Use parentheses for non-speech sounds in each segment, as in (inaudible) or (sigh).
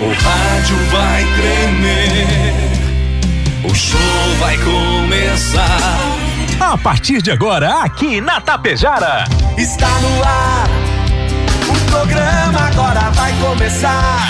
O rádio vai tremer. O show vai começar. A partir de agora, aqui na Tapejara. Está no ar. O programa agora vai começar.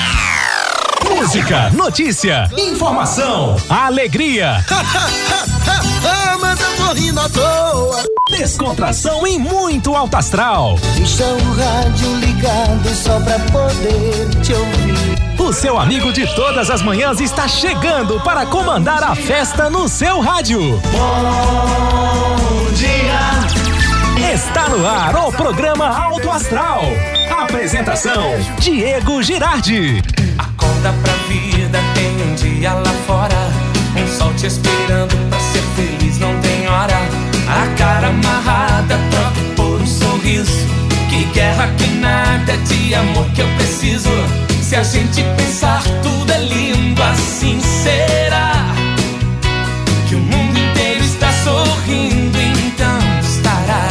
Música, notícia, informação, alegria. (laughs) ah, mas eu tô rindo à toa. Descontração e muito alto astral. Deixa o rádio ligado só pra poder te ouvir. O seu amigo de todas as manhãs está chegando para comandar a festa no seu rádio. Bom dia. Está no ar o programa Alto Astral. Apresentação: Diego Girardi. Acorda pra vida, tem um dia lá fora. Um sol te esperando pra ser feliz, não tem hora. A cara amarrada, troca por um sorriso. Que guerra, que nada de amor que eu preciso. Se a gente pensar, tudo é lindo, assim será. Que o mundo inteiro está sorrindo, então estará.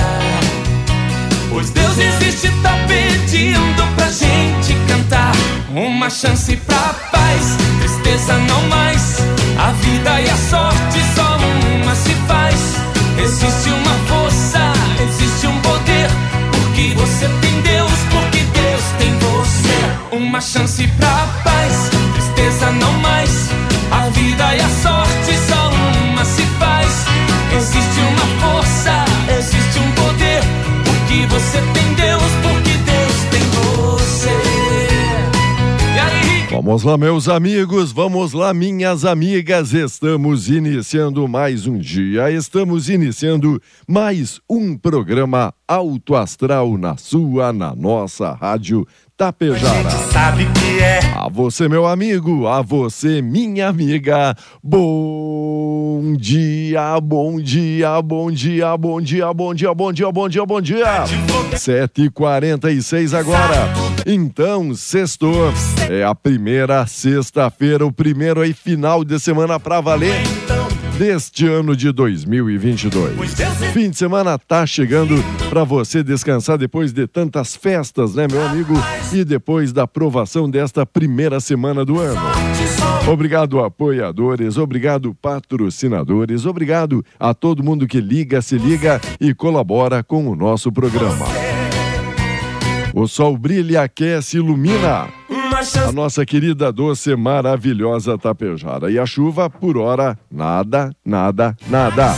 Pois Deus existe, tá pedindo pra gente cantar. Uma chance pra paz, tristeza não mais. A vida e a sorte Existe uma Vamos lá, meus amigos, vamos lá, minhas amigas. Estamos iniciando mais um dia, estamos iniciando mais um programa Alto Astral na sua, na nossa rádio Tapejara. Sabe que é. A você, meu amigo, a você, minha amiga. Bom dia, bom dia, bom dia, bom dia, bom dia, bom dia, bom dia, bom dia. 7h46 agora. Então, sextou. É a primeira sexta-feira, o primeiro aí final de semana pra valer deste ano de 2022. Fim de semana tá chegando para você descansar depois de tantas festas, né, meu amigo? E depois da aprovação desta primeira semana do ano. Obrigado, apoiadores, obrigado, patrocinadores, obrigado a todo mundo que liga, se liga e colabora com o nosso programa. O sol brilha, aquece, ilumina. A nossa querida, doce, maravilhosa Tapejara. E a chuva, por hora, nada, nada, nada.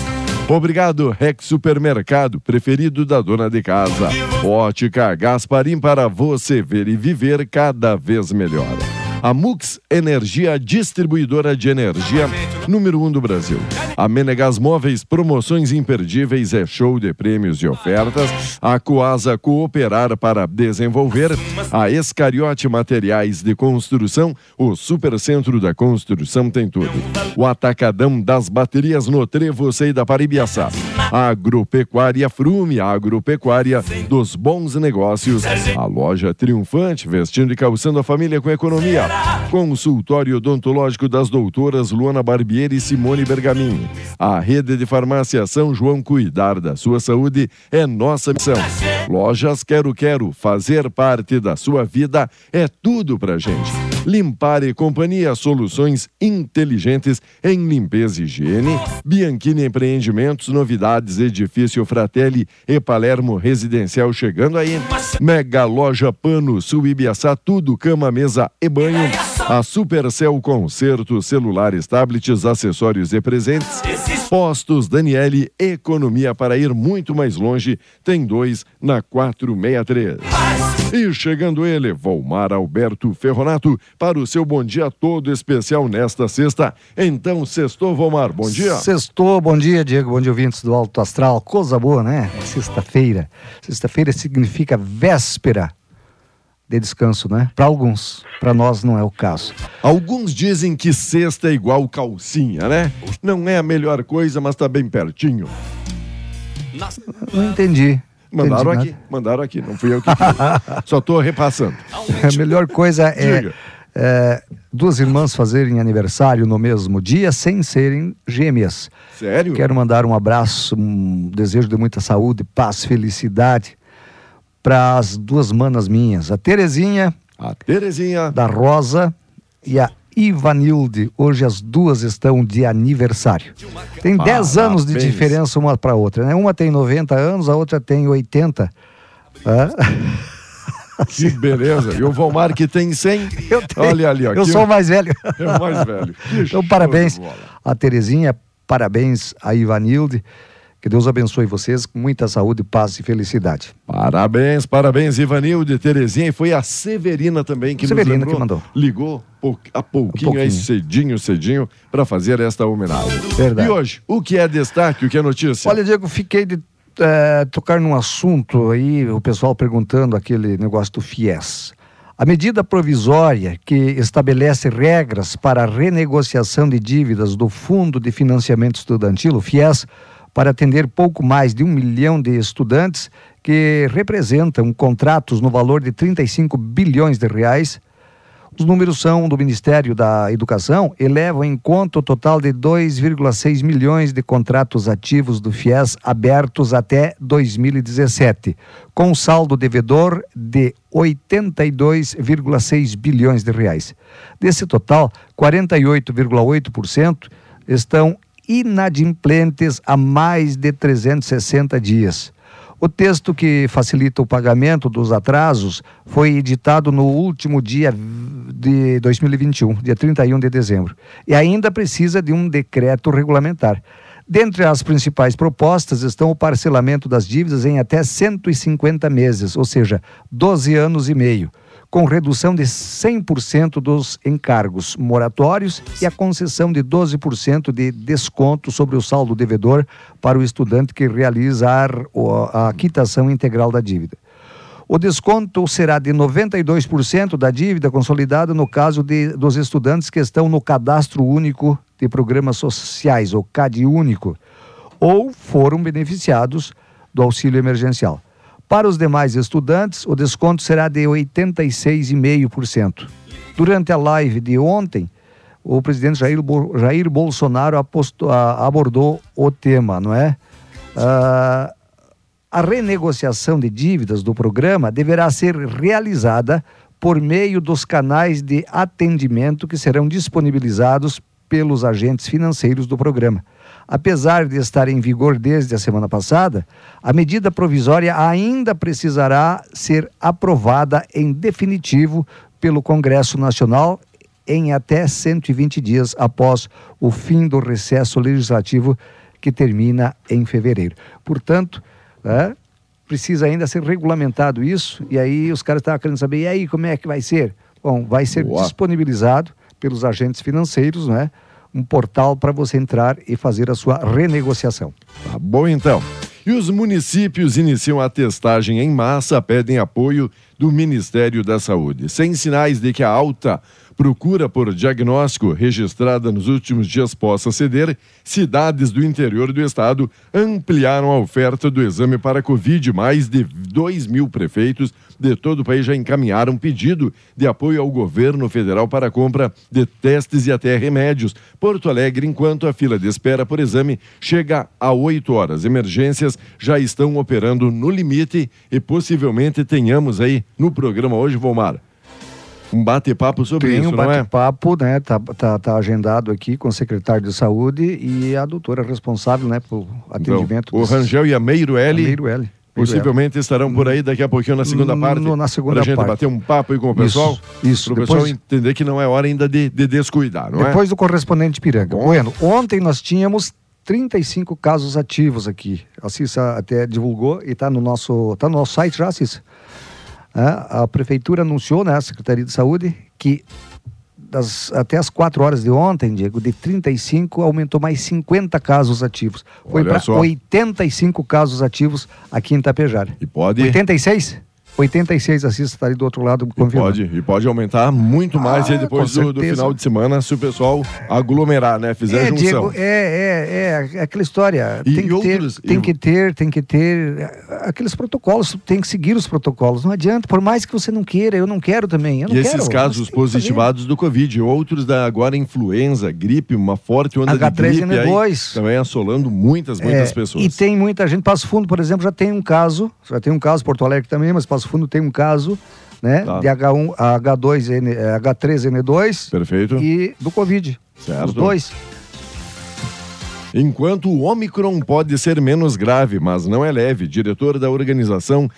Obrigado, Rex Supermercado, preferido da dona de casa. Ótica Gasparim para você ver e viver cada vez melhor. A Mux Energia, distribuidora de energia número um do Brasil. A Menegas Móveis, promoções imperdíveis, é show de prêmios e ofertas. A Coasa Cooperar para desenvolver. A Escariote Materiais de Construção, o Supercentro da Construção tem tudo. O Atacadão das Baterias no Trevo, sei da Paribiaçá. Agropecuária Frume, agropecuária dos bons negócios. A loja triunfante, vestindo e calçando a família com economia. Consultório odontológico das doutoras Luana Barbieri e Simone Bergamin. A rede de farmácia São João cuidar da sua saúde é nossa missão. Lojas Quero Quero, fazer parte da sua vida é tudo pra gente. Limpar e Companhia, soluções inteligentes em limpeza e higiene. Bianchini Empreendimentos, novidades, edifício Fratelli e Palermo Residencial chegando aí. Mega Loja Pano, Sul Ibiaçá, tudo, cama, mesa e banho. A Supercell Concerto, celulares, tablets, acessórios e presentes. Postos Daniele, economia para ir muito mais longe, tem dois na 463. E chegando ele, Volmar Alberto Ferronato, para o seu bom dia todo especial nesta sexta. Então, sextou, Volmar, bom dia. Sextou, bom dia, Diego, bom dia, ouvintes do Alto Astral. Coisa boa, né? Sexta-feira. Sexta-feira significa véspera de descanso, né? Para alguns, para nós não é o caso. Alguns dizem que sexta é igual calcinha, né? Não é a melhor coisa, mas tá bem pertinho. Não entendi. Mandaram Entendi aqui, mandaram aqui, não fui eu que. (laughs) Só tô repassando. A melhor coisa é, é, duas irmãs fazerem aniversário no mesmo dia sem serem gêmeas. Sério? Quero mandar um abraço, um desejo de muita saúde, paz, felicidade para as duas manas minhas, a Terezinha A Terezinha da Rosa e a Ivanilde. Hoje as duas estão de aniversário. Tem 10 anos de diferença uma para outra, né? Uma tem 90 anos, a outra tem 80. Hã? (laughs) Que beleza. E o Valmar que tem 100. (laughs) Eu tenho- Olha ali, ó. Eu que sou o mais velho. (laughs) É o mais velho. Que Então, parabéns a Terezinha, parabéns a Ivanilde. Que Deus abençoe vocês com muita saúde, paz e felicidade. Parabéns, parabéns, Ivanilde, Terezinha. E foi a Severina também que Severina nos lembrou, que mandou. Ligou há pouquinho, pouquinho. aí, cedinho, cedinho, para fazer esta homenagem. Verdade. E hoje, o que é destaque, o que é notícia? Olha, Diego, fiquei de eh, tocar num assunto aí, o pessoal perguntando aquele negócio do FIES. A medida provisória que estabelece regras para a renegociação de dívidas do Fundo de Financiamento Estudantil, o FIES, para atender pouco mais de um milhão de estudantes que representam contratos no valor de 35 bilhões de reais, os números são do Ministério da Educação, elevam em conta o total de 2,6 milhões de contratos ativos do FIES abertos até 2017, com saldo devedor de 82,6 bilhões de reais. Desse total, 48,8% estão inadimplentes há mais de 360 dias. O texto que facilita o pagamento dos atrasos foi editado no último dia de 2021, dia 31 de dezembro, e ainda precisa de um decreto regulamentar. Dentre as principais propostas estão o parcelamento das dívidas em até 150 meses, ou seja, 12 anos e meio, com redução de 100% dos encargos moratórios e a concessão de 12% de desconto sobre o saldo devedor para o estudante que realizar a quitação integral da dívida. O desconto será de 92% da dívida consolidada no caso de, dos estudantes que estão no Cadastro Único de Programas Sociais, ou CAD Único, ou foram beneficiados do auxílio emergencial. Para os demais estudantes, o desconto será de 86,5%. Durante a live de ontem, o presidente Jair, Jair Bolsonaro abordou o tema, não é? Ah, a renegociação de dívidas do programa deverá ser realizada por meio dos canais de atendimento que serão disponibilizados pelos agentes financeiros do programa. Apesar de estar em vigor desde a semana passada, a medida provisória ainda precisará ser aprovada em definitivo pelo Congresso Nacional em até 120 dias após o fim do recesso legislativo que termina em fevereiro. Portanto, né, precisa ainda ser regulamentado isso, e aí os caras estavam querendo saber, e aí como é que vai ser? Bom, vai ser Boa. disponibilizado pelos agentes financeiros, né? Um portal para você entrar e fazer a sua renegociação. Tá bom então. E os municípios iniciam a testagem em massa, pedem apoio do Ministério da Saúde. Sem sinais de que a alta procura por diagnóstico registrada nos últimos dias possa ceder, cidades do interior do estado ampliaram a oferta do exame para Covid. Mais de 2 mil prefeitos de todo o país já encaminharam pedido de apoio ao governo federal para a compra de testes e até remédios. Porto Alegre, enquanto a fila de espera por exame chega a 8 horas. Emergências já estão operando no limite e possivelmente tenhamos aí no programa hoje, Volmar, um bate-papo sobre Tem isso, um não é? bate-papo, né? Tá, tá, tá agendado aqui com o secretário de saúde e a doutora responsável, né, pelo atendimento. Então, o dos- Rangel e a Meirueli a Meirueli. possivelmente estarão por aí daqui a pouquinho na segunda No- parte. na segunda pra gente parte. bater um papo aí com o pessoal. Isso, isso. Para o pessoal entender que não é hora ainda de, de descuidar, não é? Depois do correspondente Piranga. Bom. Bueno, ontem nós tínhamos 35 casos ativos aqui. A Cissa até divulgou e está no nosso, tá no nosso site já, Cissa. A prefeitura anunciou, né, a Secretaria de Saúde, que das, até as 4 horas de ontem, Diego, de 35 aumentou mais 50 casos ativos. Foi para só. 85 casos ativos aqui em Tapejara. E pode, 86? 86 assista, está ali do outro lado confirmando. pode, e pode aumentar muito mais Ah, aí depois do, do final de semana, se o pessoal aglomerar, né? Fizer É, junção. Diego, é, é, é aquela história. E tem, que outros- ter, tem e- que ter, tem que ter é, aqueles protocolos, tem que seguir os protocolos. Não adianta, por mais que você não queira, eu não quero também. Não E esses quero, casos positivados do Covid, outros da agora influenza, gripe, uma forte onda de gripe aí, H3N2. também assolando muitas, muitas É, pessoas. E tem muita gente. Passo Fundo, por exemplo, já tem um caso, já tem um caso, Porto Alegre também, mas Passo Fundo tem um caso né? Tá. De H1, H2N, eh, H3N2 Perfeito. e do Covid. Certo. Os dois. Enquanto o Omicron pode ser menos grave, mas não é leve, diretor da organização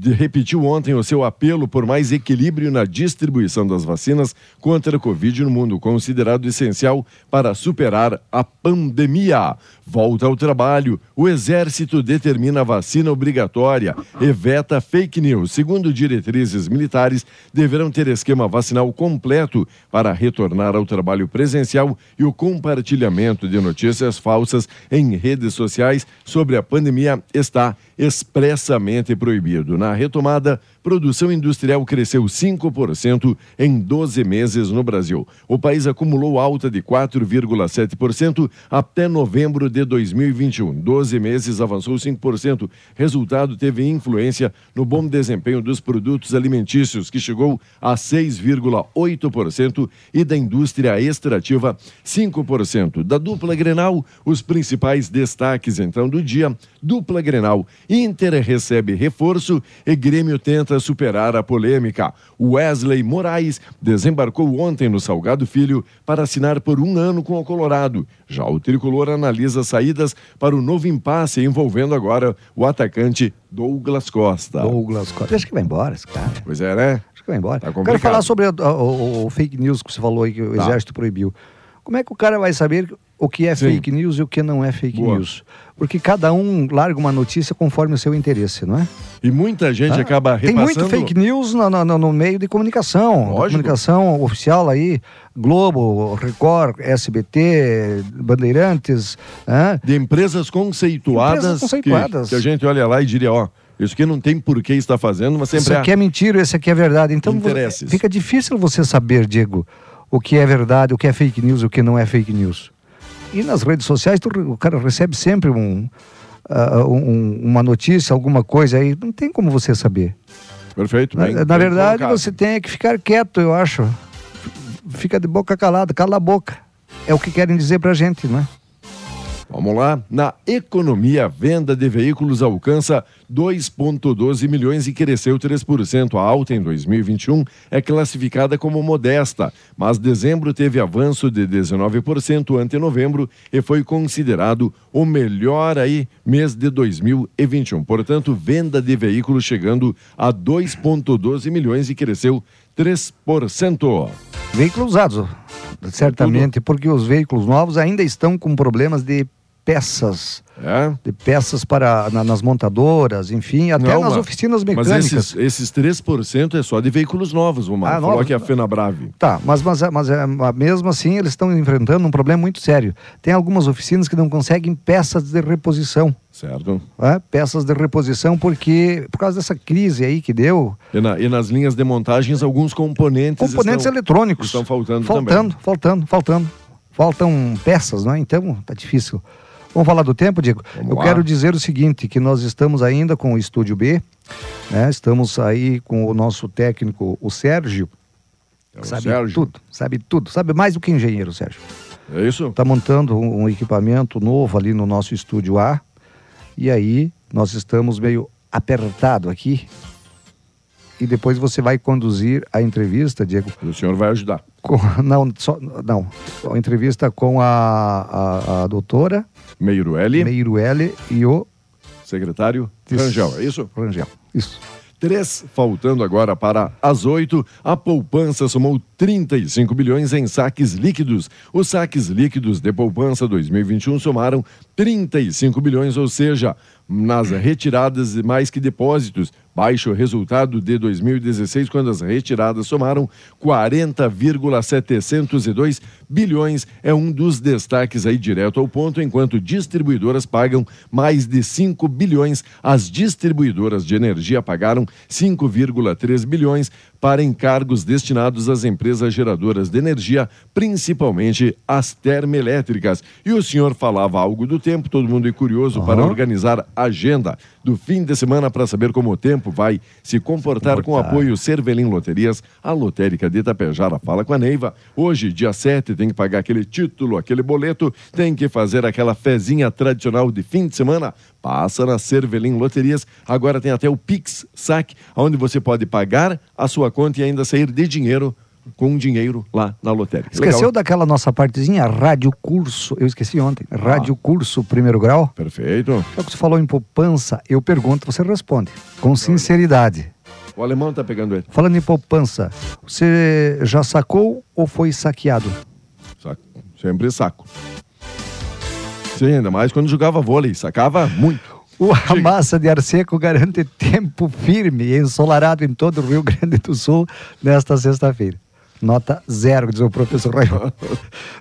repetiu ontem o seu apelo por mais equilíbrio na distribuição das vacinas contra a Covid no mundo, considerado essencial para superar a pandemia. Volta ao trabalho. O Exército determina a vacina obrigatória e veta fake news. Segundo diretrizes militares, deverão ter esquema vacinal completo para retornar ao trabalho presencial e o compartilhamento de notícias falsas em redes sociais sobre a pandemia está expressamente proibido. Na retomada, produção industrial cresceu 5% em 12 meses no Brasil. O país acumulou alta de 4,7% até novembro de 2021. 12 meses avançou 5%. Resultado teve influência no bom desempenho dos produtos alimentícios, que chegou a 6,8%, e da indústria extrativa, 5%. Da dupla Grenal, os principais destaques então do dia: dupla Grenal. Inter recebe reforço e Grêmio tenta superar a polêmica. Wesley Moraes desembarcou ontem no Salgado Filho para assinar por um ano com o Colorado. Já o tricolor analisa saídas para o novo impasse envolvendo agora o atacante Douglas Costa. Douglas Costa. Acho que vai embora esse cara. Pois é, né? Acho que vai embora. Tá Quero falar sobre a- a- o, o fake news que você falou aí, que o Tá. Exército proibiu. Como é que o cara vai saber o que é Sim. fake news e o que não é fake Boa. news? Porque cada um larga uma notícia conforme o seu interesse, não é? E muita gente Ah, acaba Tem repassando... muito fake news no, no- no- meio de comunicação. Comunicação oficial aí, Globo, Record, SBT, Bandeirantes. hã? de empresas conceituadas, Empresas conceituadas. Que, que a gente olha lá e diria, ó, isso aqui não tem por que está fazendo, mas sempre Isso aqui é mentira, esse aqui é verdade. Então Interesses. fica difícil você saber, Diego, o que é verdade, o que é fake news, o que não é fake news. E nas redes sociais tu o cara recebe sempre um, ah, um- uma notícia, alguma coisa aí, não tem como você saber. Perfeito. Na, bem- na bem verdade, colocado. você tem que ficar quieto, eu acho. Fica de boca calada, cala a boca. É o que querem dizer pra gente, não é? Vamos lá. Na economia, a venda de veículos alcança 2,12 milhões e cresceu 3%. A alta em 2021 é classificada como modesta, mas dezembro teve avanço de 19% ante novembro e foi considerado o melhor aí mês de 2021. Portanto, venda de veículos chegando a 2,12 milhões e cresceu 3%. Veículos usados, certamente, porque os veículos novos ainda estão com problemas de peças. É? de peças para na- nas montadoras, enfim, até Não, nas mas- oficinas Mas mecânicas. esses, esses 3% é só de veículos novos, vamos Ah, Falou que a Fenabrave. Tá, mas, mas, mas é, mas mesmo assim eles estão enfrentando um problema muito sério. Tem algumas oficinas que não conseguem peças de reposição. Certo. né? Peças de reposição porque, por causa dessa crise aí que deu, E, na- e nas linhas de montagens, alguns componentes. componentes estão, eletrônicos. estão faltando, faltando, também. faltando, faltando. Faltam peças, não é? Então, tá difícil. Vamos falar do tempo, Diego? Vamos Eu lá. quero dizer o seguinte, que nós estamos ainda com o Estúdio B, né? Estamos aí com o nosso técnico, o Sérgio, É o sabe Sérgio. tudo, sabe tudo, sabe mais do que engenheiro, Sérgio. É isso? Está montando um, um equipamento novo ali no nosso Estúdio A, e aí nós estamos meio apertado aqui, e depois você vai conduzir a entrevista, Diego, O senhor vai ajudar. com, não, só, não, a entrevista com a, a, a doutora Meirueli, Meiruele e o secretário Isso. Rangel, é isso? Rangel. Isso. Três, faltando agora para as oito, a poupança somou 35 bilhões em saques líquidos. Os saques líquidos de poupança 2021 somaram 35 bilhões, ou seja, nas retiradas mais que depósitos. Baixo resultado de 2016, quando as retiradas somaram 40,702 bilhões. É um dos destaques aí direto ao ponto, enquanto distribuidoras pagam mais de 5 bilhões. As distribuidoras de energia pagaram 5,3 bilhões para encargos destinados às empresas geradoras de energia, principalmente as termoelétricas. E o senhor falava algo do tempo, todo mundo é curioso para organizar a agenda. Do fim de semana para saber como o tempo vai se comportar com o apoio Cervelim Loterias, a lotérica de Itapejara. Fala com a Neiva. Hoje, dia 7, tem que pagar aquele título, aquele boleto, tem que fazer aquela fezinha tradicional de fim de semana. Passa na Cervelim Loterias. Agora tem até o Pix Saque, onde você pode pagar a sua conta e ainda sair de dinheiro com dinheiro lá na lotérica. Esqueceu Legal. daquela nossa partezinha? Rádio Curso. Eu esqueci ontem. Rádio Curso Primeiro Grau. Perfeito. Já que você falou em poupança, eu pergunto, você responde. Com sinceridade. O alemão tá pegando ele. Falando em poupança, você já sacou ou foi saqueado? Saco. Sempre saco. Sim, ainda mais quando jogava vôlei. Sacava muito. O a massa de ar seco garante tempo firme e ensolarado em todo o Rio Grande do Sul nesta sexta-feira. Nota zero, diz o professor Raimundo.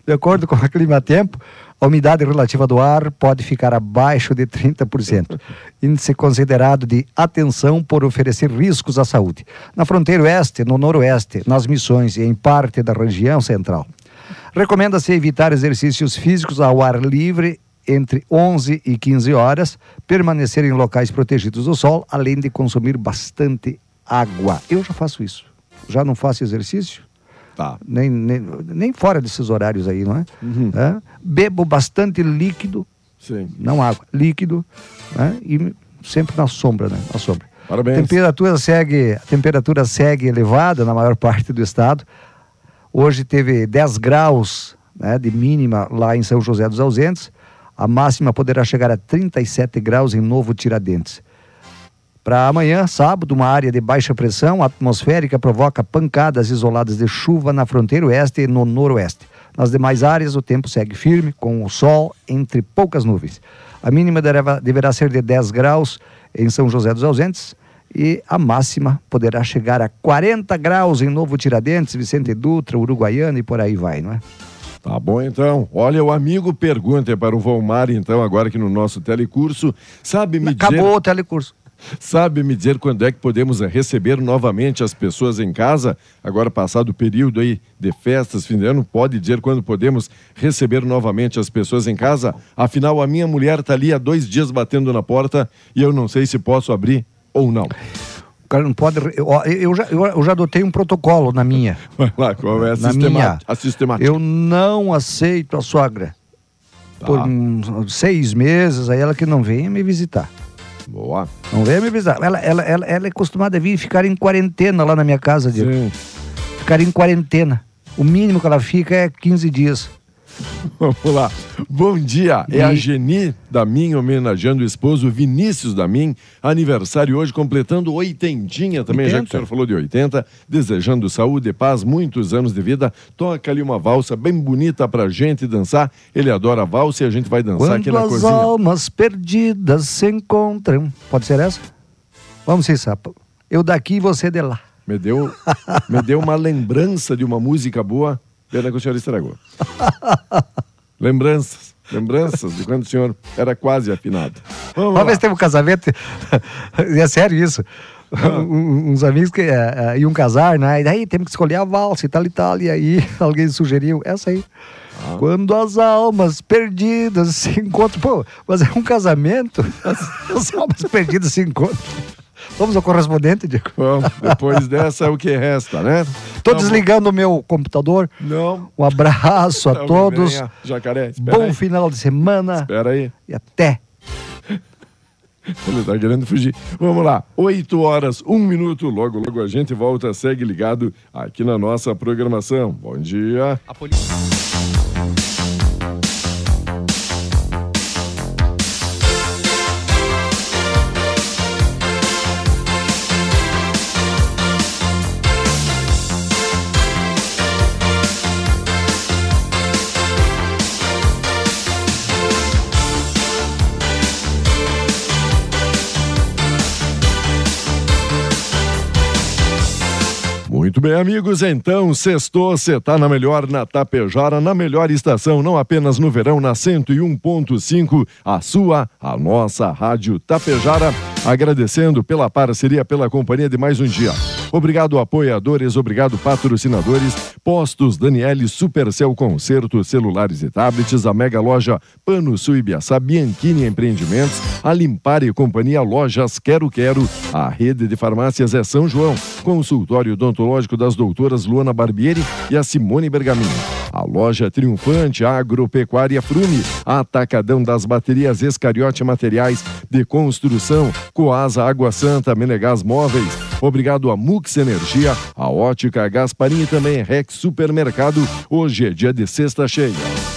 De acordo com a Climatempo, a umidade relativa do ar pode ficar abaixo de 30%. Índice considerado de atenção por oferecer riscos à saúde. Na fronteira oeste, no noroeste, nas missões e em parte da região central. Recomenda-se evitar exercícios físicos ao ar livre entre 11 e 15 horas, permanecer em locais protegidos do sol, além de consumir bastante água. Eu já faço isso. Já não faço exercício, Tá. nem, nem, nem fora desses horários aí, não é? Uhum. É? Bebo bastante líquido, Sim. não água, líquido, né? e sempre na sombra, né? Na sombra. Parabéns. A temperatura segue, a temperatura segue elevada na maior parte do estado. Hoje teve 10 graus né, de mínima lá em São José dos Ausentes. A máxima poderá chegar a 37 graus em Novo Tiradentes. Para amanhã, sábado, uma área de baixa pressão atmosférica provoca pancadas isoladas de chuva na fronteira oeste e no noroeste. Nas demais áreas, o tempo segue firme, com o sol entre poucas nuvens. A mínima deverá ser de 10 graus em São José dos Ausentes e a máxima poderá chegar a 40 graus em Novo Tiradentes, Vicente Dutra, Uruguaiana e por aí vai, não é? Tá bom, então. Olha, o amigo pergunta para o Volmar, então, agora aqui no nosso telecurso. Sabe me Acabou dizer, o telecurso. Sabe me dizer quando é que podemos receber novamente as pessoas em casa? Agora, passado o período aí de festas, fim de ano, pode dizer quando podemos receber novamente as pessoas em casa? Afinal, a minha mulher está ali há dois dias batendo na porta e eu não sei se posso abrir ou não. O cara não pode. Eu, já, eu, já adotei um protocolo na minha. (laughs) Vai lá, qual é a, na sistema- minha. a sistemática? Eu não aceito a sogra. Tá. Por uns seis meses, aí ela que não venha me visitar. Boa. Não venha me visitar. Ela, ela, ela, ela é acostumada a vir ficar em quarentena lá na minha casa, Diego. Sim. Ficar em quarentena. O mínimo que ela fica é 15 dias. (laughs) Vamos lá. Bom dia. É a E- Geni da Min homenageando o esposo Vinícius da Min. Aniversário hoje, completando oitentinha também, já que o 80. senhor falou de 80. Desejando saúde, paz, muitos anos de vida. Toca ali uma valsa bem bonita pra gente dançar. Ele adora valsa e a gente vai dançar aqui Quando na as cozinha. almas perdidas se encontram. Pode ser essa? Vamos sim, sapo. Eu daqui e você de lá. Me deu, me deu uma (laughs) lembrança de uma música boa. Pena que o senhor estragou. (laughs) Lembranças. Lembranças de quando o senhor era quase afinado. Vamos Uma vez teve um casamento, (laughs) e é sério isso. Ah. Um- uns amigos que eh, eh, iam casar, né? E daí temos que escolher a valsa e tal e tal. E aí (laughs) alguém sugeriu essa aí. Ah. Quando as almas perdidas se encontram. Pô, mas é um casamento? As, as almas perdidas se encontram. Vamos ao correspondente, Diego. Vamos, depois dessa é o que resta, né? Tô bom. desligando o meu computador. Não. Um abraço a todos. venha, Jacaré, Bom aí. final de semana Espera aí. e até. Ele tá querendo fugir. Vamos lá. 8 horas, 1 minuto. Logo, logo a gente volta. Segue ligado aqui na nossa programação. Bom dia. Bem, amigos. Então, sextou, você tá na melhor, na Tapejara, na melhor estação, não apenas no verão, na 101.5, a sua, a nossa Rádio Tapejara. Agradecendo pela parceria, pela companhia de mais um dia. Obrigado, apoiadores, obrigado, patrocinadores. Postos Daniele Supercel Concerto, celulares e tablets, a mega loja Pano Sul Bianchini Empreendimentos, a Limpar e Companhia Lojas Quero Quero, a rede de farmácias é São João, consultório odontológico das doutoras Luana Barbieri e a Simone Bergamini. A loja Triunfante Agropecuária Frume, Atacadão das Baterias Escariote Materiais de Construção, Coasa Água Santa, Menegás Móveis. Obrigado a Mux Energia, a Ótica Gasparim e também Rex Supermercado. Hoje é dia de sexta cheia.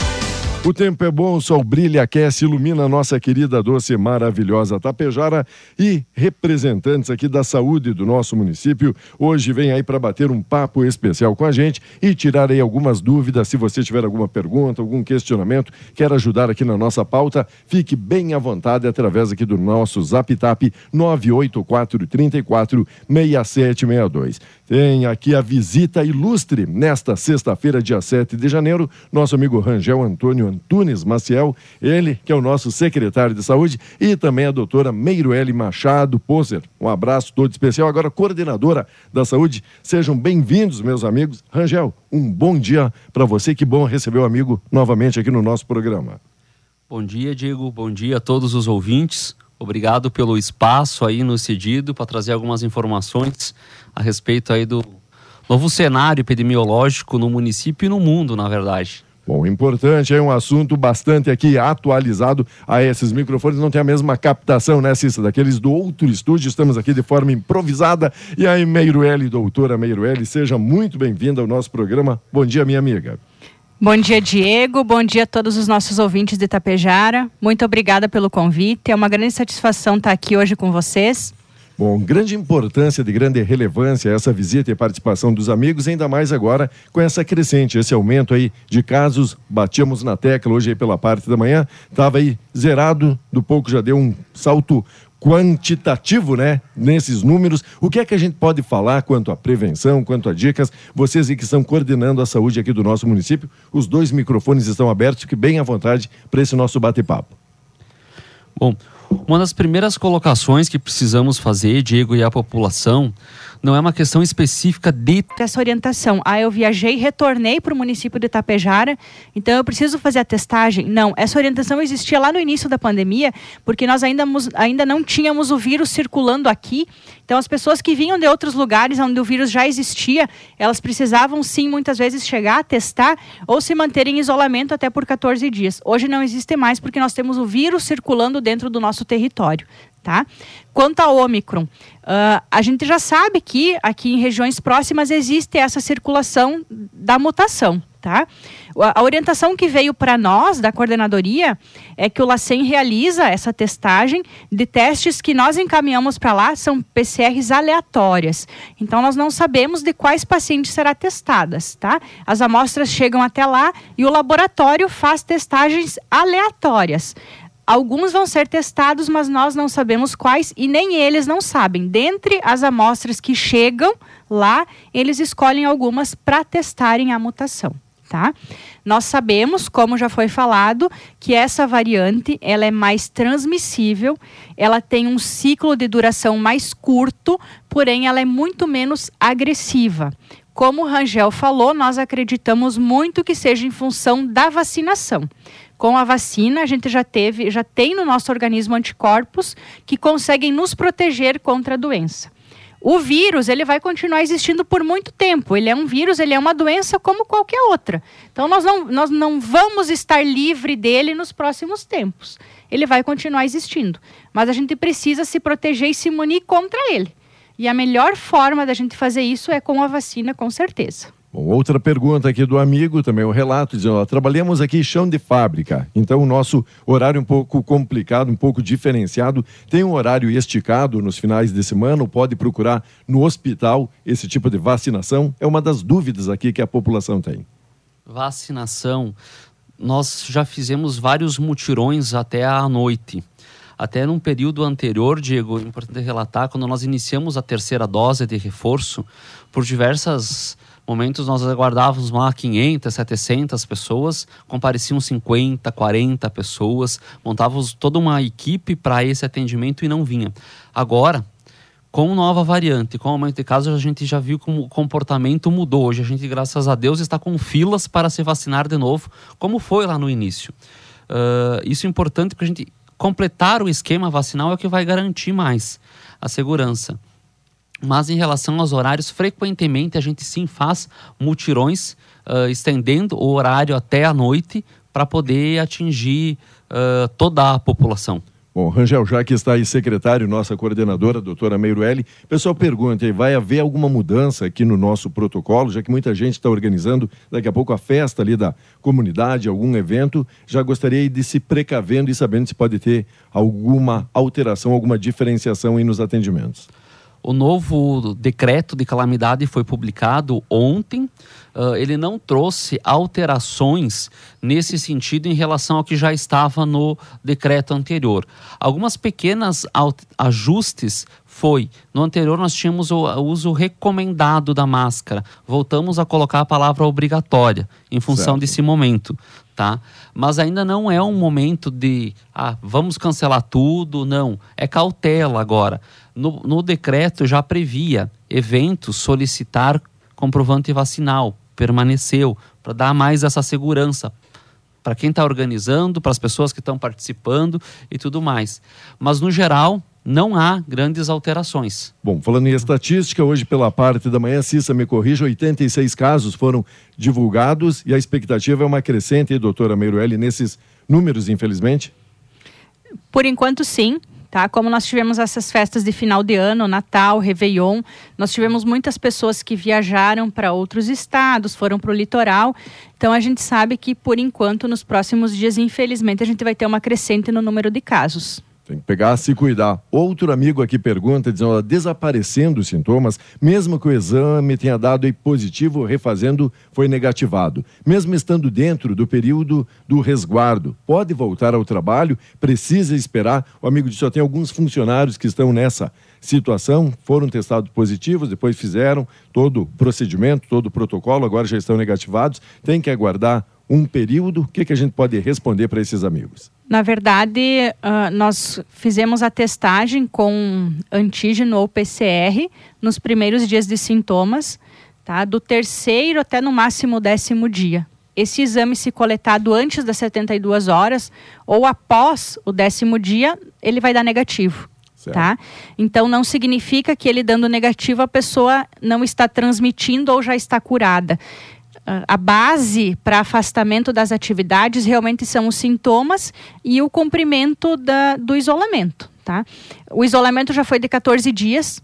O tempo é bom, o sol brilha, aquece, ilumina a nossa querida, doce, maravilhosa Tapejara e representantes aqui da saúde do nosso município hoje vem aí para bater um papo especial com a gente e tirar aí algumas dúvidas. Se você tiver alguma pergunta, algum questionamento, quer ajudar aqui na nossa pauta, fique bem à vontade através aqui do nosso Zap Tap 984 34 6762. Tem aqui a visita ilustre nesta sexta-feira, dia 7 de janeiro, nosso amigo Rangel Antônio Antunes Maciel, ele que é o nosso secretário de saúde, e também a doutora Meiruele Machado Poser. Um abraço todo especial, agora coordenadora da saúde. Sejam bem-vindos, meus amigos. Rangel, um bom dia para você, que bom receber o amigo novamente aqui no nosso programa. Bom dia, Diego. Bom dia a todos os ouvintes. Obrigado pelo espaço aí no cedido para trazer algumas informações a respeito aí do novo cenário epidemiológico no município e no mundo, na verdade. Bom, importante, é um assunto bastante aqui atualizado a esses microfones, não tem a mesma captação, né, Cissa? Daqueles do outro estúdio, estamos aqui de forma improvisada. E aí, Meirueli, doutora Meirueli, seja muito bem-vinda ao nosso programa. Bom dia, minha amiga. Bom dia, Diego. Bom dia a todos os nossos ouvintes de Itapejara. Muito obrigada pelo convite. É uma grande satisfação estar aqui hoje com vocês. Bom, grande importância, de grande relevância essa visita e participação dos amigos, ainda mais agora com essa crescente, esse aumento aí de casos. Batíamos na tecla hoje aí pela parte da manhã, estava aí zerado, do pouco já deu um salto quantitativo, né, nesses números. O que é que a gente pode falar quanto à prevenção, quanto a dicas? Vocês que estão coordenando a saúde aqui do nosso município, os dois microfones estão abertos, fique bem à vontade para esse nosso bate-papo. Bom, uma das primeiras colocações que precisamos fazer, Diego, e a população, não é uma questão específica de. Essa orientação. Ah, eu viajei, retornei para o município de Itapejara, então eu preciso fazer a testagem. Não, essa orientação existia lá no início da pandemia, porque nós ainda, ainda não tínhamos o vírus circulando aqui. Então, as pessoas que vinham de outros lugares onde o vírus já existia, elas precisavam sim, muitas vezes, chegar testar ou se manter em isolamento até por 14 dias. Hoje não existe mais, porque nós temos o vírus circulando dentro do nosso território. Tá? Quanto ao Ômicron, uh, a gente já sabe que aqui em regiões próximas existe essa circulação da mutação. Tá? A orientação que veio para nós, da coordenadoria, é que o LACEN realiza essa testagem de testes que nós encaminhamos para lá, são PCRs aleatórias. Então, nós não sabemos de quais pacientes serão testadas. Tá? As amostras chegam até lá e o laboratório faz testagens aleatórias. Alguns vão ser testados, mas nós não sabemos quais e nem eles não sabem. Dentre as amostras que chegam lá, eles escolhem algumas para testarem a mutação. Tá? Nós sabemos, como já foi falado, que essa variante ela é mais transmissível, ela tem um ciclo de duração mais curto, porém ela é muito menos agressiva. Como o Rangel falou, nós acreditamos muito que seja em função da vacinação com a vacina, a gente já teve, já tem no nosso organismo anticorpos que conseguem nos proteger contra a doença. O vírus, ele vai continuar existindo por muito tempo. Ele é um vírus, ele é uma doença como qualquer outra. Então, nós não, nós não vamos estar livre dele nos próximos tempos. Ele vai continuar existindo. Mas a gente precisa se proteger e se munir contra ele. E a melhor forma da gente fazer isso é com a vacina, com certeza. Bom, outra pergunta aqui do amigo, também o um relato, dizendo, ó, trabalhamos aqui chão de fábrica, então o nosso horário é um pouco complicado, um pouco diferenciado, tem um horário esticado nos finais de semana, pode procurar no hospital esse tipo de vacinação? É uma das dúvidas aqui que a população tem. Vacinação, nós já fizemos vários mutirões até à noite. Até num período anterior, Diego, é importante relatar, quando nós iniciamos a terceira dose de reforço, por diversas momentos nós aguardávamos lá 500, 700 pessoas, compareciam 50, 40 pessoas, montávamos toda uma equipe para esse atendimento e não vinha. Agora, com nova variante, com aumento de casos, a gente já viu como o comportamento mudou. Hoje a gente, graças a Deus, está com filas para se vacinar de novo, como foi lá no início. Uh, isso é importante porque a gente completar o esquema vacinal é o que vai garantir mais a segurança. Mas em relação aos horários, frequentemente a gente sim faz mutirões, uh, estendendo o horário até a noite para poder atingir uh, toda a população. Bom, Rangel, já que está aí secretário, nossa coordenadora, doutora Meirueli, o pessoal pergunta aí, vai haver alguma mudança aqui no nosso protocolo, já que muita gente está organizando daqui a pouco a festa ali da comunidade, algum evento, já gostaria de se precavendo e sabendo se pode ter alguma alteração, alguma diferenciação aí nos atendimentos. O novo decreto de calamidade foi publicado ontem. Uh, ele não trouxe alterações nesse sentido em relação ao que já estava no decreto anterior. Algumas pequenas ajustes foi. No anterior nós tínhamos o uso recomendado da máscara. Voltamos a colocar a palavra obrigatória em função certo. desse momento, tá? Mas ainda não é um momento de ah, vamos cancelar tudo, não. É cautela agora no, no decreto já previa eventos solicitar comprovante vacinal, permaneceu, para dar mais essa segurança para quem está organizando, para as pessoas que estão participando e tudo mais. Mas, no geral, não há grandes alterações. Bom, falando em estatística, hoje pela parte da manhã, Cissa me corrija, 86 casos foram divulgados e a expectativa é uma crescente, doutora Meirueli, nesses números, infelizmente? Por enquanto, sim. Tá? Como nós tivemos essas festas de final de ano, Natal, Réveillon, nós tivemos muitas pessoas que viajaram para outros estados, foram para o litoral. Então a gente sabe que, por enquanto, nos próximos dias, infelizmente, a gente vai ter uma crescente no número de casos. Tem que pegar, se cuidar. Outro amigo aqui pergunta, dizendo, desaparecendo os sintomas, mesmo que o exame tenha dado positivo, refazendo foi negativado. Mesmo estando dentro do período do resguardo, pode voltar ao trabalho? Precisa esperar? O amigo disse, só tem alguns funcionários que estão nessa situação, foram testados positivos, depois fizeram todo o procedimento, todo o protocolo, agora já estão negativados, tem que aguardar um período. O que, que a gente pode responder para esses amigos? Na verdade, uh, nós fizemos a testagem com antígeno ou PCR nos primeiros dias de sintomas, tá? do terceiro até no máximo décimo dia. Esse exame, se coletado antes das 72 horas ou após o décimo dia, ele vai dar negativo. Tá? Então não significa que ele dando negativo a pessoa não está transmitindo ou já está curada a base para afastamento das atividades realmente são os sintomas e o cumprimento da, do isolamento. Tá? O isolamento já foi de 14 dias,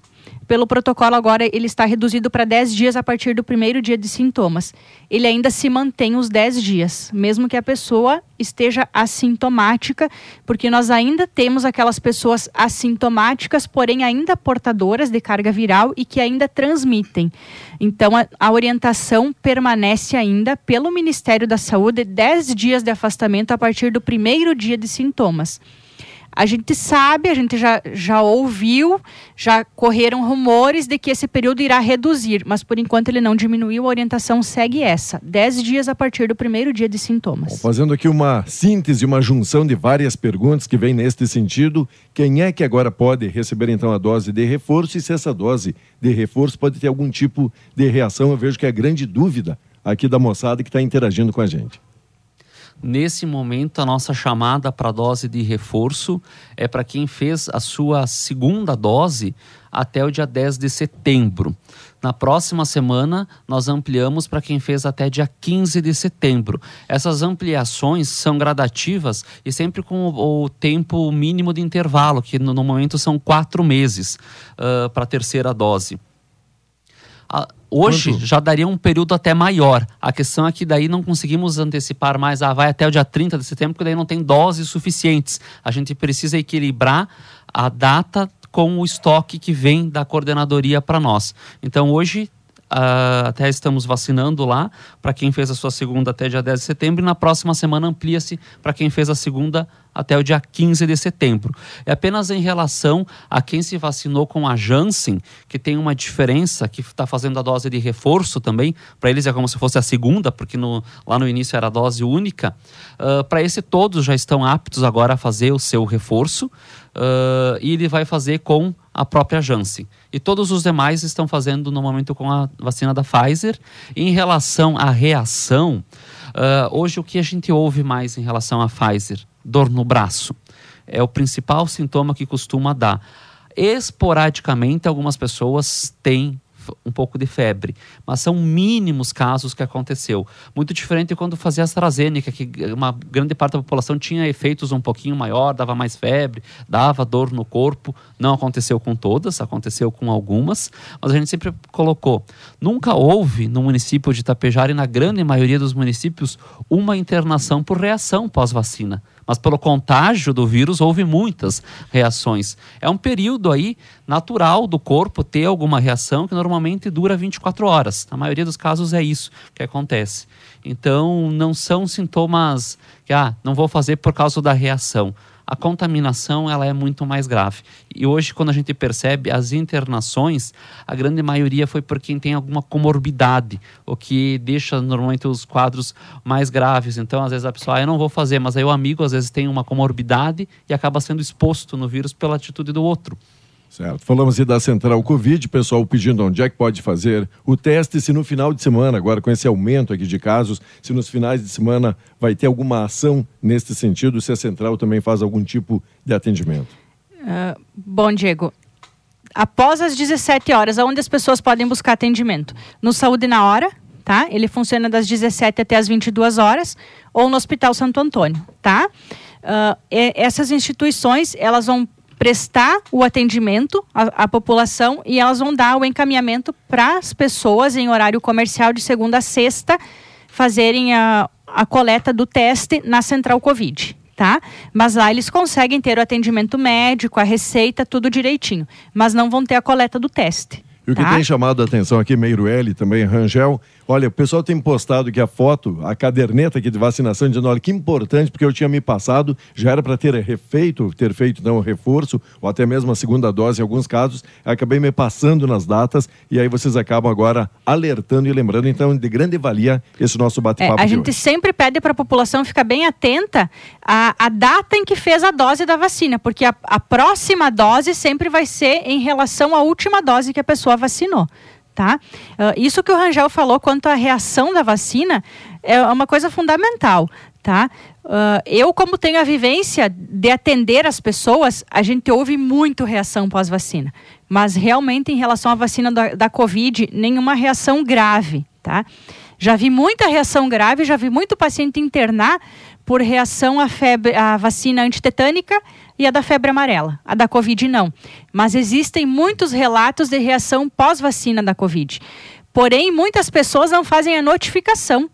pelo protocolo agora ele está reduzido para 10 dias a partir do primeiro dia de sintomas. Ele ainda se mantém os 10 dias, mesmo que a pessoa esteja assintomática, porque nós ainda temos aquelas pessoas assintomáticas, porém ainda portadoras de carga viral e que ainda transmitem. Então a, a orientação permanece ainda pelo Ministério da Saúde 10 dias de afastamento a partir do primeiro dia de sintomas. A gente sabe, a gente já, já ouviu, já correram rumores de que esse período irá reduzir, mas por enquanto ele não diminuiu, a orientação segue essa: 10 dias a partir do primeiro dia de sintomas. Bom, fazendo aqui uma síntese, uma junção de várias perguntas que vem neste sentido, quem é que agora pode receber então a dose de reforço e se essa dose de reforço pode ter algum tipo de reação? Eu vejo que é grande dúvida aqui da moçada que está interagindo com a gente. Nesse momento, a nossa chamada para dose de reforço é para quem fez a sua segunda dose até o dia 10 de setembro. Na próxima semana, nós ampliamos para quem fez até dia 15 de setembro. Essas ampliações são gradativas e sempre com o, tempo mínimo de intervalo, que no, no momento são quatro meses uh, para a terceira dose. A, Hoje Quanto? já daria um período até maior. A questão é que daí não conseguimos antecipar mais, ah, vai até o dia 30 de setembro, porque daí não tem doses suficientes. A gente precisa equilibrar a data com o estoque que vem da coordenadoria para nós. Então hoje Uh, até estamos vacinando lá para quem fez a sua segunda até dia 10 de setembro e na próxima semana amplia-se para quem fez a segunda até o dia 15 de setembro. É apenas em relação a quem se vacinou com a Janssen, que tem uma diferença, que está fazendo a dose de reforço também. Para eles é como se fosse a segunda, porque no, lá no início era a dose única. Uh, Para esse, todos já estão aptos agora a fazer o seu reforço. Uh, e ele vai fazer com a própria Janssen. E todos os demais estão fazendo no momento com a vacina da Pfizer. Em relação à reação, uh, hoje o que a gente ouve mais em relação à Pfizer? Dor no braço. É o principal sintoma que costuma dar. Esporadicamente, algumas pessoas têm um pouco de febre, mas são mínimos casos que aconteceu. Muito diferente quando fazia AstraZeneca, que uma grande parte da população tinha efeitos um pouquinho maior, dava mais febre, dava dor no corpo. Não aconteceu com todas, aconteceu com algumas, mas a gente sempre colocou. Nunca houve no município de Itapejara e na grande maioria dos municípios uma internação por reação pós-vacina mas pelo contágio do vírus houve muitas reações. É um período aí natural do corpo ter alguma reação que normalmente dura 24 horas. Na maioria dos casos é isso que acontece. Então não são sintomas que ah, não vou fazer por causa da reação a contaminação ela é muito mais grave. E hoje, quando a gente percebe as internações, a grande maioria foi por quem tem alguma comorbidade, o que deixa normalmente os quadros mais graves. Então, às vezes a pessoa, ah, eu não vou fazer, mas aí o amigo às vezes tem uma comorbidade e acaba sendo exposto no vírus pela atitude do outro. Certo. Falamos aí da Central Covid, pessoal pedindo onde é que pode fazer o teste, se no final de semana, agora com esse aumento aqui de casos, se nos finais de semana vai ter alguma ação nesse sentido, se a Central também faz algum tipo de atendimento. Uh, bom, Diego, após as 17 horas, onde as pessoas podem buscar atendimento? No Saúde na Hora, tá? Ele funciona das 17 até as 22 horas, ou no Hospital Santo Antônio, tá? Uh, essas instituições, elas vão prestar o atendimento à, à, população e elas vão dar o encaminhamento para as pessoas em horário comercial de segunda a sexta fazerem a, a coleta do teste na central Covid. Tá? Mas lá eles conseguem ter o atendimento médico, a receita, tudo direitinho. Mas não vão ter a coleta do teste. E o que tá? tem chamado a atenção aqui, Meirueli, também Rangel, Olha, o pessoal tem postado que a foto, a caderneta aqui de vacinação, dizendo, olha, que importante, porque eu tinha me passado, já era para ter refeito, ter feito então o reforço, ou até mesmo a segunda dose em alguns casos, acabei me passando nas datas, e aí vocês acabam agora alertando e lembrando, então, de grande valia esse nosso bate-papo. É, a gente hoje. sempre pede para a população ficar bem atenta à, à, data em que fez a dose da vacina, porque a, a próxima dose sempre vai ser em relação à última dose que a pessoa vacinou tá? Uh, isso que o Rangel falou quanto à reação da vacina é uma coisa fundamental, tá? Uh, eu, como tenho a vivência de atender as pessoas, a gente ouve muito reação pós-vacina. Mas realmente, em relação à vacina da, da Covid, nenhuma reação grave, tá? Já vi muita reação grave, já vi muito paciente internar por reação à, febre, à vacina antitetânica e a da febre amarela. A da Covid não. Mas existem muitos relatos de reação pós-vacina da Covid. Porém, muitas pessoas não fazem a notificação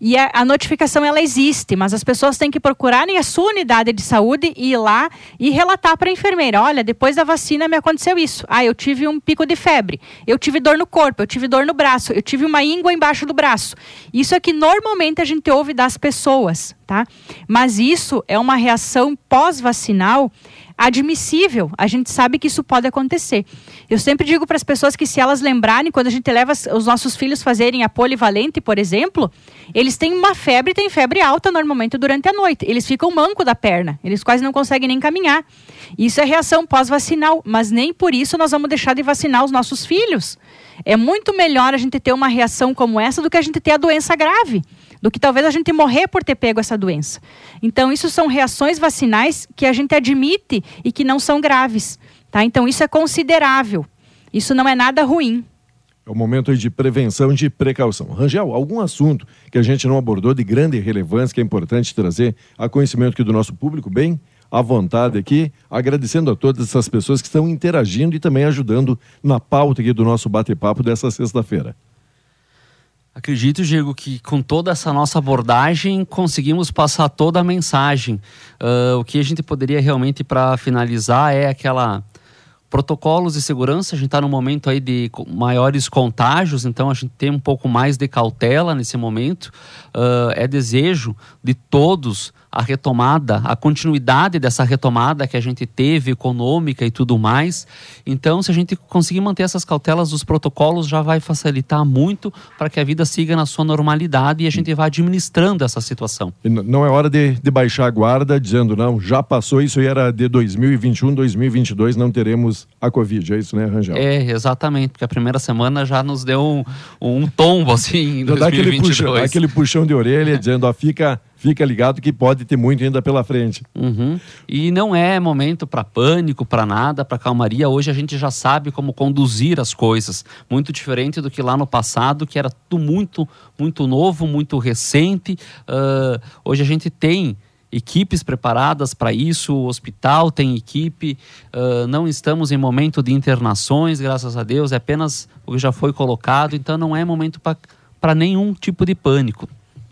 e a, a, notificação ela existe, mas as pessoas têm que procurarem a sua unidade de saúde e ir lá e relatar para a enfermeira: olha, depois da vacina me aconteceu isso. Ah, eu tive um pico de febre, eu tive dor no corpo, eu tive dor no braço, eu tive uma íngua embaixo do braço. Isso é que normalmente a gente ouve das pessoas, tá? Mas isso é uma reação pós-vacinal admissível. A gente sabe que isso pode acontecer. Eu sempre digo para as pessoas que se elas lembrarem, quando a gente leva os nossos filhos fazerem a polivalente, por exemplo, eles têm uma febre, têm febre alta normalmente durante a noite. Eles ficam manco da perna, eles quase não conseguem nem caminhar. Isso é reação pós-vacinal, mas nem por isso nós vamos deixar de vacinar os nossos filhos. É muito melhor a gente ter uma reação como essa do que a gente ter a doença grave do que talvez a gente morrer por ter pego essa doença. Então, isso são reações vacinais que a gente admite e que não são graves. Tá? Então, isso é considerável. Isso não é nada ruim. É o momento de prevenção de precaução. Rangel, algum assunto que a gente não abordou de grande relevância que é importante trazer a conhecimento aqui do nosso público, bem à vontade aqui, agradecendo a todas essas pessoas que estão interagindo e também ajudando na pauta aqui do nosso bate-papo dessa sexta-feira. Acredito, Diego, que com toda essa nossa abordagem conseguimos passar toda a mensagem. Uh, o que a gente poderia realmente, para finalizar, é aquela protocolos de segurança, a gente está num momento aí de maiores contágios, então a gente tem um pouco mais de cautela nesse momento. Uh, é desejo de todos a retomada, a continuidade dessa retomada que a gente teve, econômica e tudo mais. Então, se a gente conseguir manter essas cautelas dos protocolos, já vai facilitar muito para que a vida siga na sua normalidade e a gente vá administrando essa situação. Não é hora de, de baixar a guarda dizendo, não, já passou isso e era de 2021, 2022, não teremos a Covid. É isso, né, Rangel? É, exatamente, porque a primeira semana já nos deu um, um tombo, assim, em 2022. Dá aquele puxão, aquele puxão de orelha (laughs) dizendo, ó, fica fica ligado que pode ter muito ainda pela frente. Uhum. E não é momento para pânico, para nada, para calmaria. Hoje a gente já sabe como conduzir as coisas, muito diferente do que lá no passado, que era tudo muito, muito novo, muito recente. Uh, hoje a gente tem equipes preparadas para isso, o hospital tem equipe, uh, não estamos em momento de internações, graças a Deus, é apenas o que já foi colocado, então não é momento para nenhum tipo de pânico.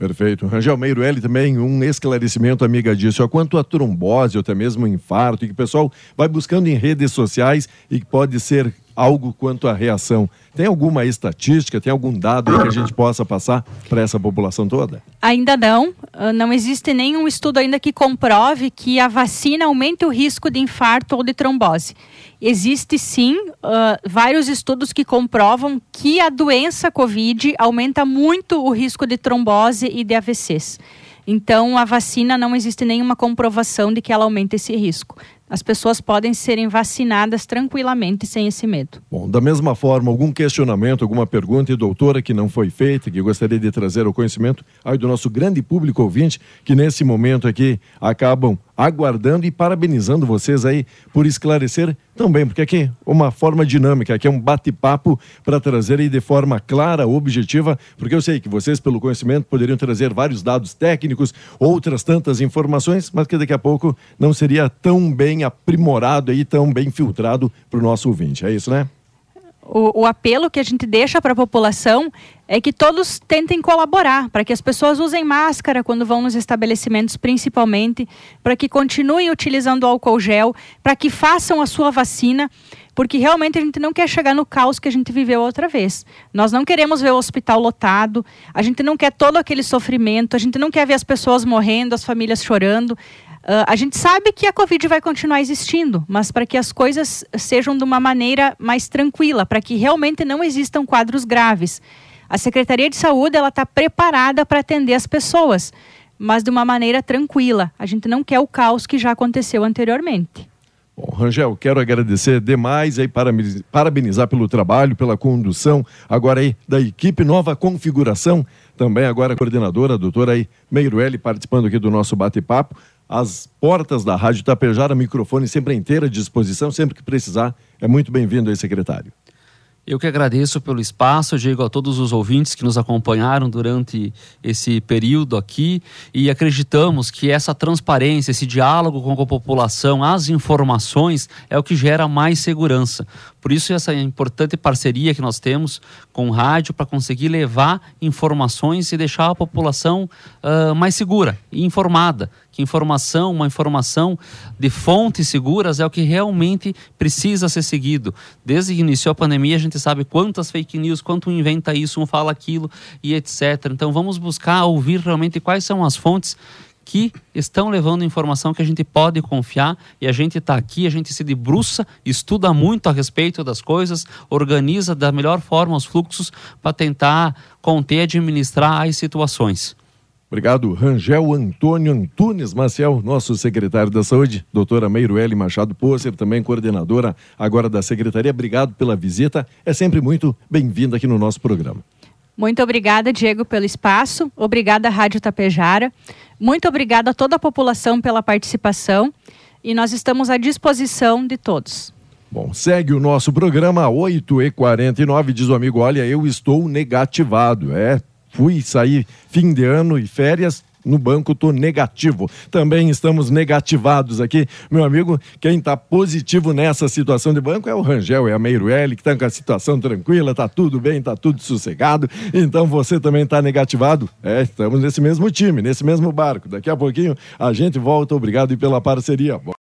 Perfeito. Rangel Meiruelli também, um esclarecimento, amiga disso. Ó, quanto a trombose ou até mesmo infarto, e que o pessoal vai buscando em redes sociais e que pode ser algo quanto à reação. Tem alguma estatística, tem algum dado que a gente possa passar para essa população toda? Ainda não. Ah, não existe nenhum estudo ainda que comprove que a vacina aumente o risco de infarto ou de trombose. Existe sim uh, vários estudos que comprovam que a doença COVID aumenta muito o risco de trombose e de AVCs. Então, a vacina não existe nenhuma comprovação de que ela aumente esse risco as pessoas podem serem vacinadas tranquilamente sem esse medo. Bom, da mesma forma, algum questionamento, alguma pergunta, e doutora, que não foi feita, que gostaria de trazer ao conhecimento aí do nosso grande público ouvinte, que nesse momento aqui acabam aguardando e parabenizando vocês aí por esclarecer também, porque aqui é uma forma dinâmica, aqui é um bate-papo para trazer aí de forma clara, objetiva, porque eu sei que vocês, pelo conhecimento, poderiam trazer vários dados técnicos, outras tantas informações, mas que daqui a pouco não seria tão bem aprimorado e tão bem filtrado para o nosso ouvinte. É isso, né? O, o apelo que a gente deixa para a população é que todos tentem colaborar, para que as pessoas usem máscara quando vão nos estabelecimentos, principalmente, para que continuem utilizando álcool gel, para que façam a sua vacina, porque realmente a gente não quer chegar no caos que a gente viveu outra vez. Nós não queremos ver o hospital lotado, a gente não quer todo aquele sofrimento, a gente não quer ver as pessoas morrendo, as famílias chorando. Uh, a gente sabe que a Covid vai continuar existindo, mas para que as coisas sejam de uma maneira mais tranquila, para que realmente não existam quadros graves. A Secretaria de Saúde ela está preparada para atender as pessoas, mas de uma maneira tranquila. A gente não quer o caos que já aconteceu anteriormente. Bom, Rangel, quero agradecer demais aí, parabenizar pelo trabalho, pela condução, agora aí da equipe nova configuração, também agora a coordenadora, a doutora aí Meirueli, participando aqui do nosso bate-papo as portas da Rádio Tapejara, microfone sempre à inteira disposição, sempre que precisar. É muito bem-vindo aí, secretário. Eu que agradeço pelo espaço, digo a todos os ouvintes que nos acompanharam durante esse período aqui e acreditamos que essa transparência, esse diálogo com a população, as informações é o que gera mais segurança. Por isso essa importante parceria que nós temos com o rádio para conseguir levar informações e deixar a população uh, mais segura e informada que informação, uma informação de fontes seguras é o que realmente precisa ser seguido. Desde que iniciou a pandemia, a gente sabe quantas fake news, quanto inventa isso, um fala aquilo e etc. Então vamos buscar ouvir realmente quais são as fontes que estão levando informação que a gente pode confiar e a gente está aqui, a gente se debruça, estuda muito a respeito das coisas, organiza da melhor forma os fluxos para tentar conter e administrar as situações. Obrigado, Rangel Antônio Antunes Maciel, nosso secretário da Saúde, doutora Meiruele Machado Posser, também coordenadora agora da Secretaria. Obrigado pela visita, é sempre muito bem-vinda aqui no nosso programa. Muito obrigada, Diego, pelo espaço. Obrigada, Rádio Tapejara. Muito obrigada a toda a população pela participação e nós estamos à disposição de todos. Bom, segue o nosso programa 8h49, diz o amigo, olha, eu estou negativado. É, fui sair fim de ano e férias, no banco estou negativo. Também estamos negativados aqui. Meu amigo, quem está positivo nessa situação de banco é o Rangel, é a Meirueli, que está com a situação tranquila, está tudo bem, está tudo sossegado. Então você também está negativado? É, estamos nesse mesmo time, nesse mesmo barco. Daqui a pouquinho a gente volta. Obrigado pela parceria.